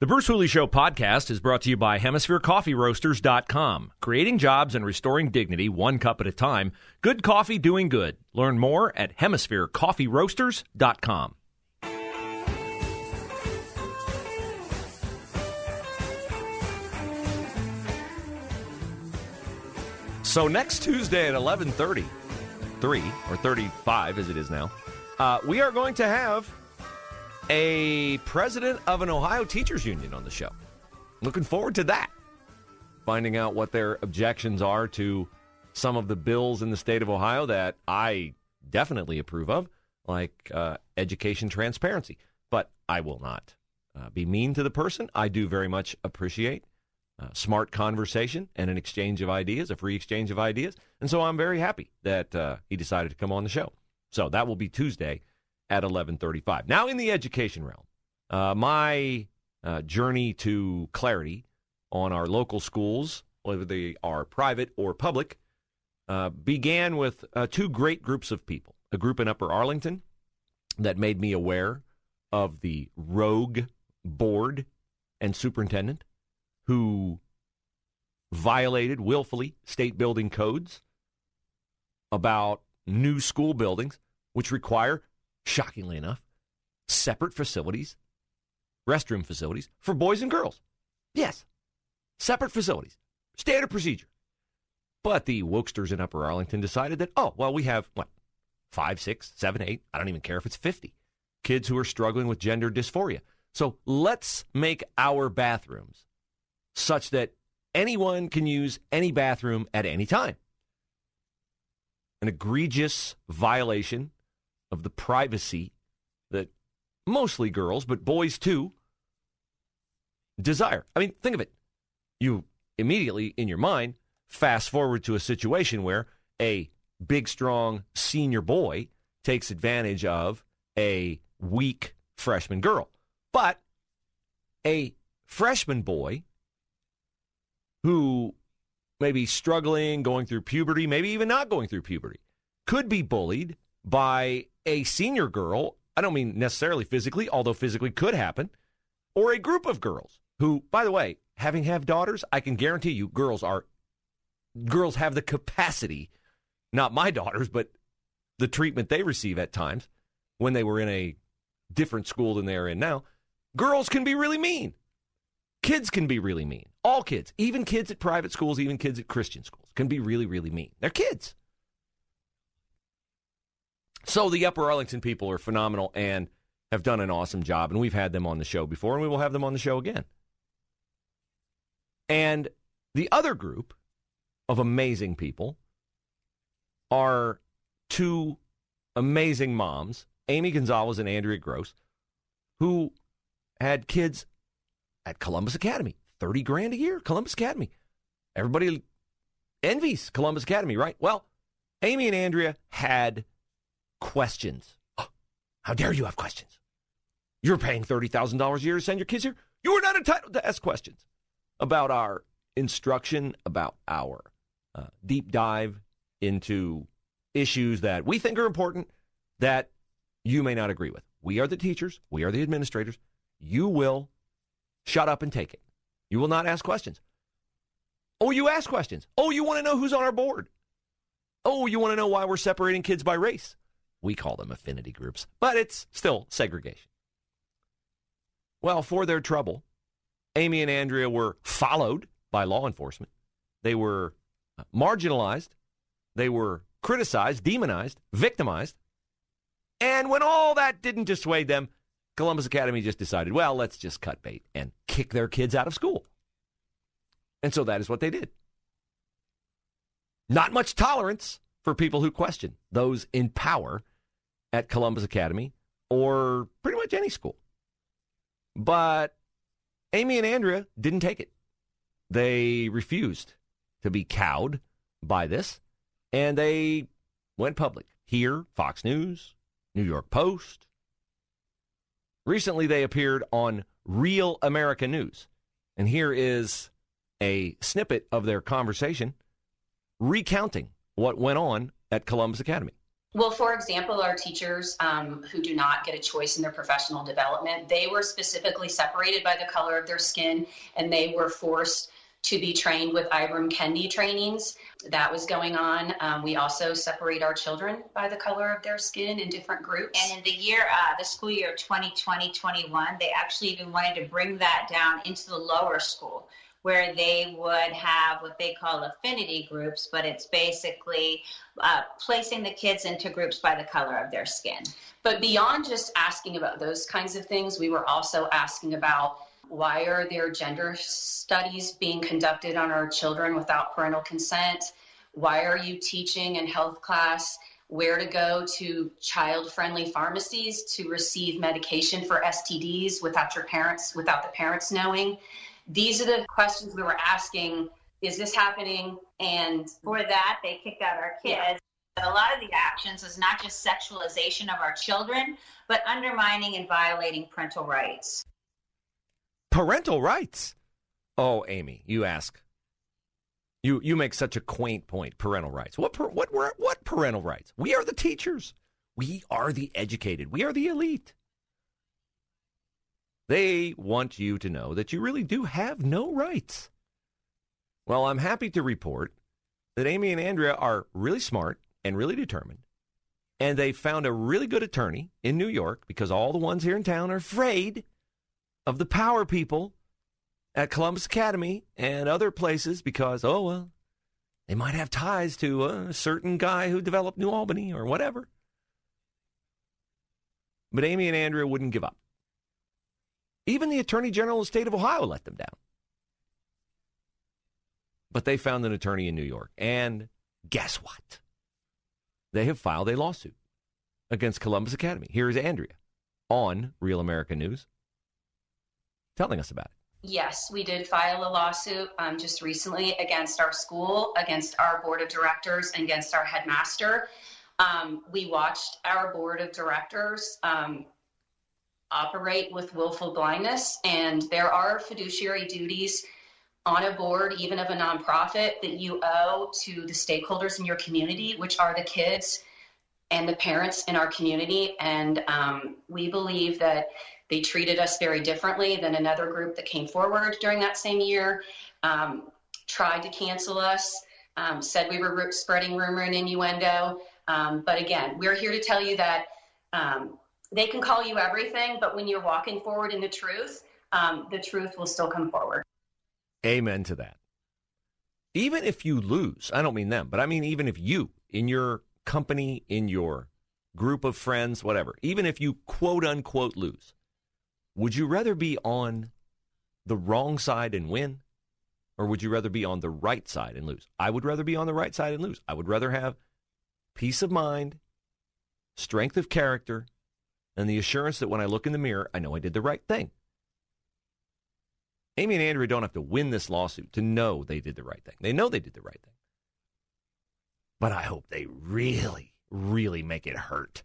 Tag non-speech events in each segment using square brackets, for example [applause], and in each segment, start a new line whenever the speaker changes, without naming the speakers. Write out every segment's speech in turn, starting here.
The Bruce Hooley Show podcast is brought to you by HemisphereCoffeeRoasters.com. Creating jobs and restoring dignity one cup at a time. Good coffee doing good. Learn more at HemisphereCoffeeRoasters.com. So next Tuesday at 11:30, 3 or 35 as it is now, uh, we are going to have a president of an Ohio teachers union on the show. Looking forward to that. Finding out what their objections are to some of the bills in the state of Ohio that I definitely approve of, like uh, education transparency. But I will not uh, be mean to the person. I do very much appreciate uh, smart conversation and an exchange of ideas, a free exchange of ideas. And so I'm very happy that uh, he decided to come on the show. So that will be Tuesday at 11:35. Now in the education realm, uh, my uh, journey to clarity on our local schools, whether they are private or public, uh, began with uh, two great groups of people. A group in Upper Arlington that made me aware of the rogue board and superintendent who violated willfully state building codes about new school buildings, which require shockingly enough, separate facilities, restroom facilities for boys and girls. Yes, separate facilities, standard procedure. But the wokesters in Upper Arlington decided that, oh, well, we have what, five, six, seven, eight, I don't even care if it's 50 kids who are struggling with gender dysphoria. So let's make our bathrooms such that anyone can use any bathroom at any time. An egregious violation of the privacy that mostly girls, but boys too, desire. I mean, think of it. You immediately, in your mind, fast forward to a situation where a big, strong senior boy takes advantage of a weak freshman girl. But a freshman boy who may be struggling, going through puberty, maybe even not going through puberty, could be bullied by a senior girl. I don't mean necessarily physically, although physically could happen, or a group of girls who, by the way, having have daughters, I can guarantee you girls are girls have the capacity, not my [laughs] daughters, but the treatment they receive at times when they were in a different school than they are in now. Girls can be really mean. Kids can be really mean. All kids, even kids at private schools, even kids at Christian schools, can be really, really mean. They're kids. So the Upper Arlington people are phenomenal and have done an awesome job, and we've had them on the show before, and we will have them on the show again. And the other group of amazing people are two amazing moms, Amy Gonzalez and Andrea Gross, who had kids at Columbus Academy, 30 grand a year, Columbus Academy. Everybody envies Columbus Academy, right? Well, Amy and Andrea had questions. [gasps] How dare you have questions? You're paying $30,000 a year to send your kids here. You are not entitled to ask questions about our instruction, about our uh, deep dive into issues that we think are important that you may not agree with. We are the teachers, we are the administrators. You will shut up and take it. You will not ask questions. Oh, you ask questions. Oh, you want to know who's on our board. Oh, you want to know why we're separating kids by race. We call them affinity groups, but it's still segregation. Well, for their trouble, Amy and Andrea were followed by law enforcement. They were uh, marginalized. They were criticized, demonized, victimized. And when all that didn't dissuade them, Columbus Academy just decided, well, let's just cut bait and kick their kids out of school. And so that is what they did. Not much tolerance for people who question those in power at Columbus Academy or pretty much any school. But Amy and Andrea didn't take it. They refused to be cowed by this, and they went public. Here, Fox News, New York Post. Recently, they appeared on Real America News. And here is a snippet of their conversation recounting what went on at Columbus Academy.
Well, for example, our teachers um, who do not get a choice in their professional development, they were specifically separated by the color of their skin and they were forced to be trained with Ibram Kendi trainings. That was going on. Um, we also separate our children by the color of their skin in different groups.
And in the year, uh, the school year 2020 21, they actually even wanted to bring that down into the lower school where they would have what they call affinity groups, but it's basically uh, placing the kids into groups by the color of their skin.
But beyond just asking about those kinds of things, we were also asking about why are there gender studies being conducted on our children without parental consent? Why are you teaching in health class where to go to child friendly pharmacies to receive medication for STDs without your parents, without the parents knowing? These are the questions we were asking. Is this happening? And
for that, they kicked out our kids. Yeah. A lot of the actions is not just sexualization of our children, but undermining and violating parental rights.
Parental rights? Oh, Amy, you ask. You you make such a quaint point. Parental rights. What what what parental rights? We are the teachers. We are the educated. We are the elite. They want you to know that you really do have no rights. Well, I'm happy to report that Amy and Andrea are really smart and really determined. And they found a really good attorney in New York because all the ones here in town are afraid of the power people at Columbus Academy and other places because, oh, well, they might have ties to a certain guy who developed New Albany or whatever. But Amy and Andrea wouldn't give up. Even the Attorney General of the state of Ohio let them down. But they found an attorney in New York. And guess what? They have filed a lawsuit against Columbus Academy. Here is Andrea on Real America News telling us about it.
Yes, we did file a lawsuit um, just recently against our school, against our board of directors, and against our headmaster. Um, we watched our board of directors um, operate with willful blindness, and there are fiduciary duties on a board, even of a nonprofit, that you owe to the stakeholders in your community, which are the kids and the parents in our community. And um, we believe that they treated us very differently than another group that came forward during that same year, um, tried to cancel us, um, said we were spreading rumor and innuendo. Um, but again, we're here to tell you that um, they can call you everything, but when you're walking forward in the truth, um, the truth will still come forward.
Amen to that. Even if you lose, I don't mean them, but I mean even if you, in your company, in your group of friends, whatever, even if you quote unquote lose, would you rather be on the wrong side and win? Or would you rather be on the right side and lose? I would rather be on the right side and lose. I would rather have peace of mind, strength of character, and the assurance that when I look in the mirror, I know I did the right thing. Amy and Andrea don't have to win this lawsuit to know they did the right thing. They know they did the right thing. But I hope they really, really make it hurt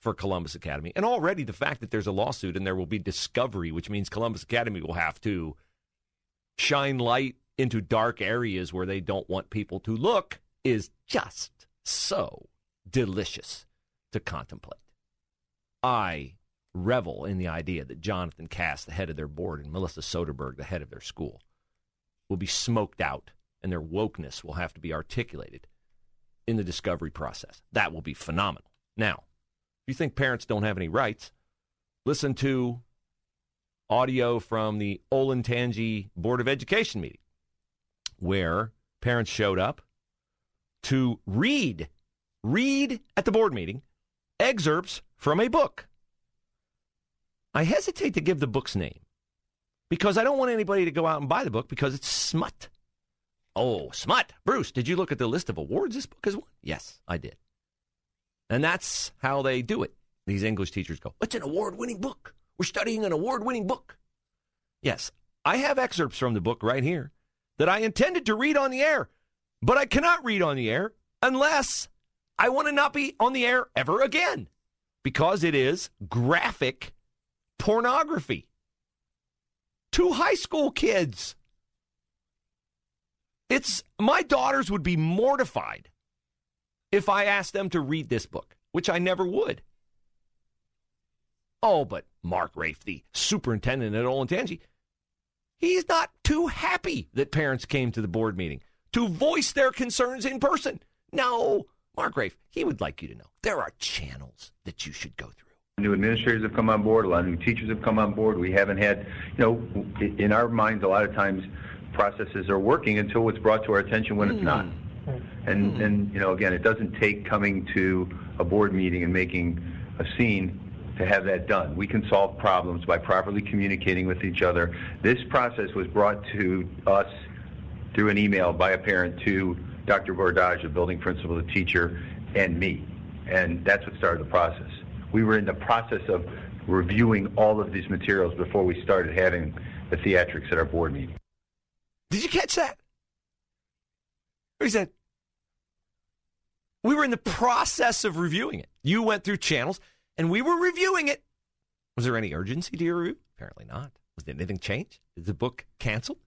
for Columbus Academy. And already the fact that there's a lawsuit and there will be discovery, which means Columbus Academy will have to shine light into dark areas where they don't want people to look, is just so delicious to contemplate. I revel in the idea that Jonathan Cass, the head of their board, and Melissa Soderberg, the head of their school, will be smoked out and their wokeness will have to be articulated in the discovery process. That will be phenomenal. Now, if you think parents don't have any rights, listen to audio from the Olentangy Board of Education meeting where parents showed up to read, read at the board meeting excerpts from a book. I hesitate to give the book's name because I don't want anybody to go out and buy the book because it's smut. Oh, smut. Bruce, did you look at the list of awards this book has won? Yes, I did. And that's how they do it. These English teachers go, It's an award winning book. We're studying an award winning book. Yes, I have excerpts from the book right here that I intended to read on the air, but I cannot read on the air unless I want to not be on the air ever again because it is graphic pornography to high school kids. It's my daughters would be mortified if I asked them to read this book, which I never would. Oh, but Mark Raiff, the superintendent at Olentangy, he's not too happy that parents came to the board meeting to voice their concerns in person. No, Mark Raiff, he would like you to know there are channels that you should go through.
New administrators have come on board. A lot of new teachers have come on board. We haven't had, you know, in our minds, a lot of times processes are working until it's brought to our attention when mm. it's not. And, mm. and, you know, again, it doesn't take coming to a board meeting and making a scene to have that done. We can solve problems by properly communicating with each other. This process was brought to us through an email by a parent to Dr. Bordage, the building principal, the teacher, and me. And that's what started the process. We were in the process of reviewing all of these materials before we started having the theatrics at our board meeting.
Did you catch that? He said, we were in the process of reviewing it. You went through channels and we were reviewing it. Was there any urgency to your review? Apparently not. Was anything changed? Is the book canceled?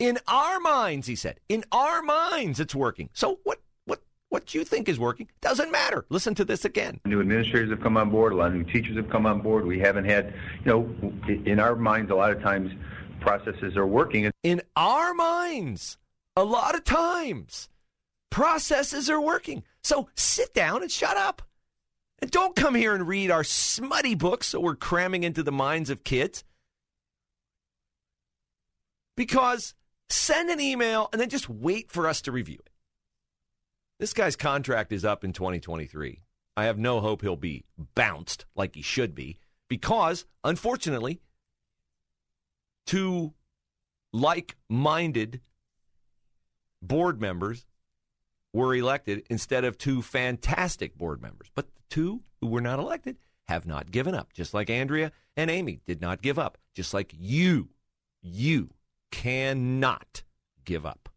In our minds, he said, in our minds, it's working. So what? What? What do you think is working doesn't matter. Listen to this again.
New administrators have come on board. A lot of new teachers have come on board. We haven't had, you know, in our minds, a lot of times processes are working.
In our minds, a lot of times processes are working. So sit down and shut up. And don't come here and read our smutty books that we're cramming into the minds of kids. Because send an email and then just wait for us to review it. This guy's contract is up in 2023. I have no hope he'll be bounced like he should be because, unfortunately, two like minded board members were elected instead of two fantastic board members. But the two who were not elected have not given up, just like Andrea and Amy did not give up, just like you, you cannot give up.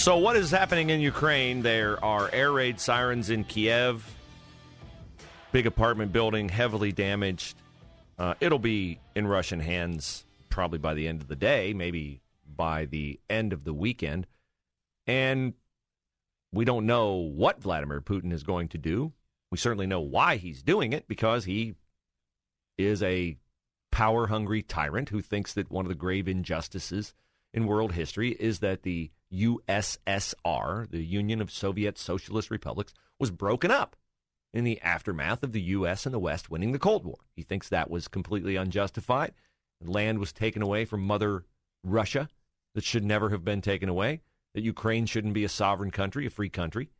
So, what is happening in Ukraine? There are air raid sirens in Kiev. Big apartment building, heavily damaged. Uh, it'll be in Russian hands probably by the end of the day, maybe by the end of the weekend. And we don't know what Vladimir Putin is going to do. We certainly know why he's doing it because he is a power hungry tyrant who thinks that one of the grave injustices in world history is that the USSR, the Union of Soviet Socialist Republics, was broken up in the aftermath of the U.S. and the West winning the Cold War. He thinks that was completely unjustified. Land was taken away from Mother Russia that should never have been taken away, that Ukraine shouldn't be a sovereign country, a free country.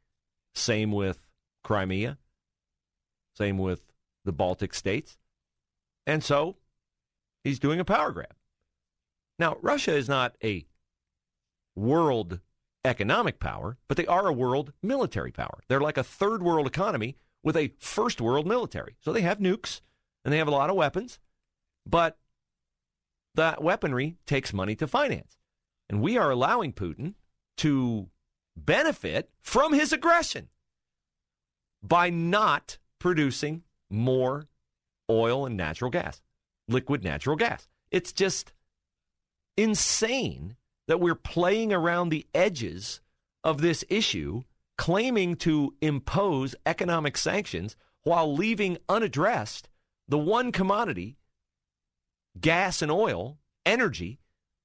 Same with Crimea, same with the Baltic states. And so he's doing a power grab. Now, Russia is not a world economic power, but they are a world military power. They're like a third world economy with a first world military. So they have nukes and they have a lot of weapons, but that weaponry takes money to finance. And we are allowing Putin to benefit from his aggression by not producing more oil and natural gas, liquid natural gas. It's just insane that we're playing around the edges of this issue, claiming to impose economic sanctions while leaving unaddressed the one commodity, gas and oil, energy,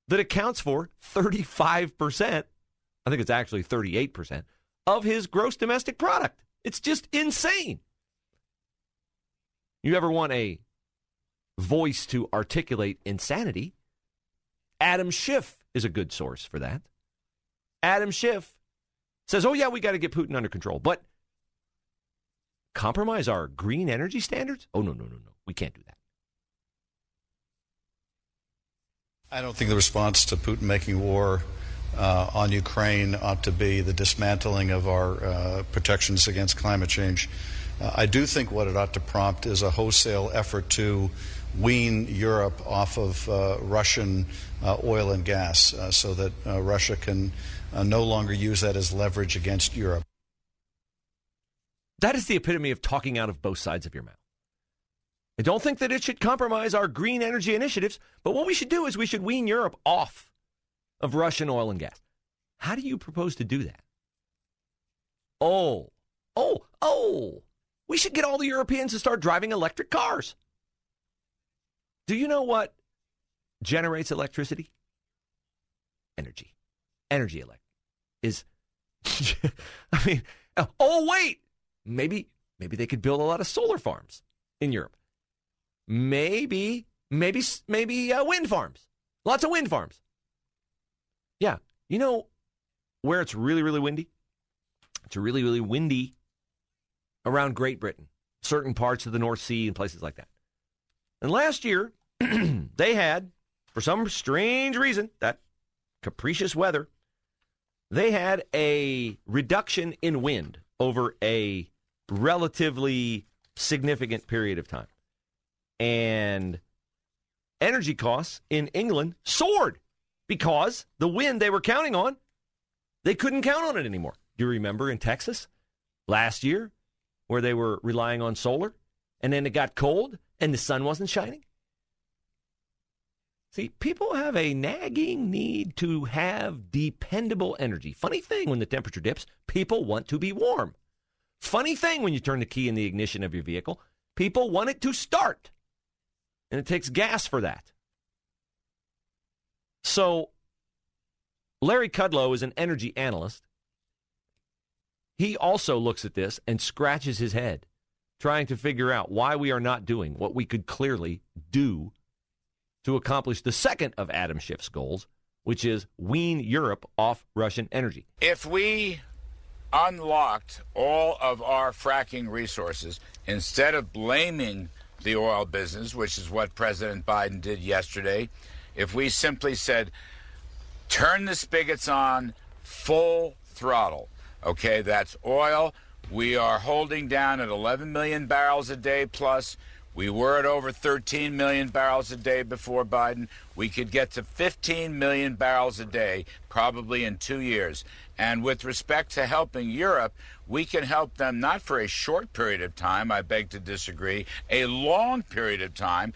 that accounts for 35%, I think it's actually 38%, of his gross domestic product. It's just insane. You ever want a voice to articulate insanity? Adam Schiff is a good source for that. Adam Schiff says, oh, yeah, we got to get Putin under control. But compromise our green energy standards? Oh, no, no, no, no. We can't do that.
I don't think the response to Putin making war uh, on Ukraine ought to be the dismantling of our uh, protections against climate change. Uh, I do think what it ought to prompt is a wholesale effort to wean Europe off of uh, Russian uh, oil and gas uh, so that Russia can no longer use that as leverage against Europe.
That is the epitome of talking out of both sides of your mouth. I don't think that it should compromise our green energy initiatives, but what we should do is we should wean Europe off of Russian oil and gas. How do you propose to do that? Oh, oh, oh, we should get all the Europeans to start driving electric cars. Do you know what generates electricity? Energy. Energy elect is [laughs] I mean, oh wait, maybe maybe they could build a lot of solar farms in Europe. Maybe maybe maybe uh, wind farms. Lots of wind farms. Yeah. You know where it's really really windy? It's really really windy around Great Britain, certain parts of the North Sea and places like that. And last year, [clears throat] they had, for some strange reason, that capricious weather, they had a reduction in wind over a relatively significant period of time. And energy costs in England soared because the wind they were counting on, they couldn't count on it anymore. Do you remember in Texas last year where they were relying on solar and then it got cold and the sun wasn't shining? See, people have a nagging need to have dependable energy. Funny thing when the temperature dips, people want to be warm. Funny thing when you turn the key in the ignition of your vehicle, people want it to start. And it takes gas for that. So, Larry Kudlow is an energy analyst. He also looks at this and scratches his head, trying to figure out why we are not doing what we could clearly do to accomplish the second of Adam Schiff's goals, which is wean Europe off Russian energy.
If we unlocked all of our fracking resources, instead of blaming the oil business, which is what President Biden did yesterday, if we simply said, turn the spigots on full throttle, okay, that's oil. We are holding down at 11 million barrels a day plus. We were at over 13 million barrels a day before Biden. We could get to 15 million barrels a day probably in two years. And with respect to helping Europe, we can help them not for a short period of time, I beg to disagree, a long period of time.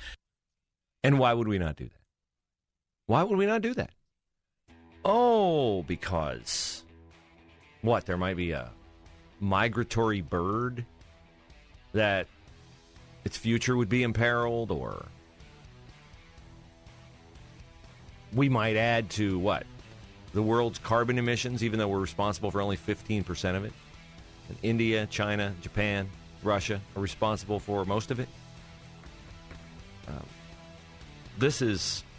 And why would we not do that? Why would we not do that? Oh, because what? There might be a migratory bird that its future would be imperiled, or we might add to what? The world's carbon emissions, even though we're responsible for only 15% of it. And India, China, Japan, Russia are responsible for most of it. Um, this is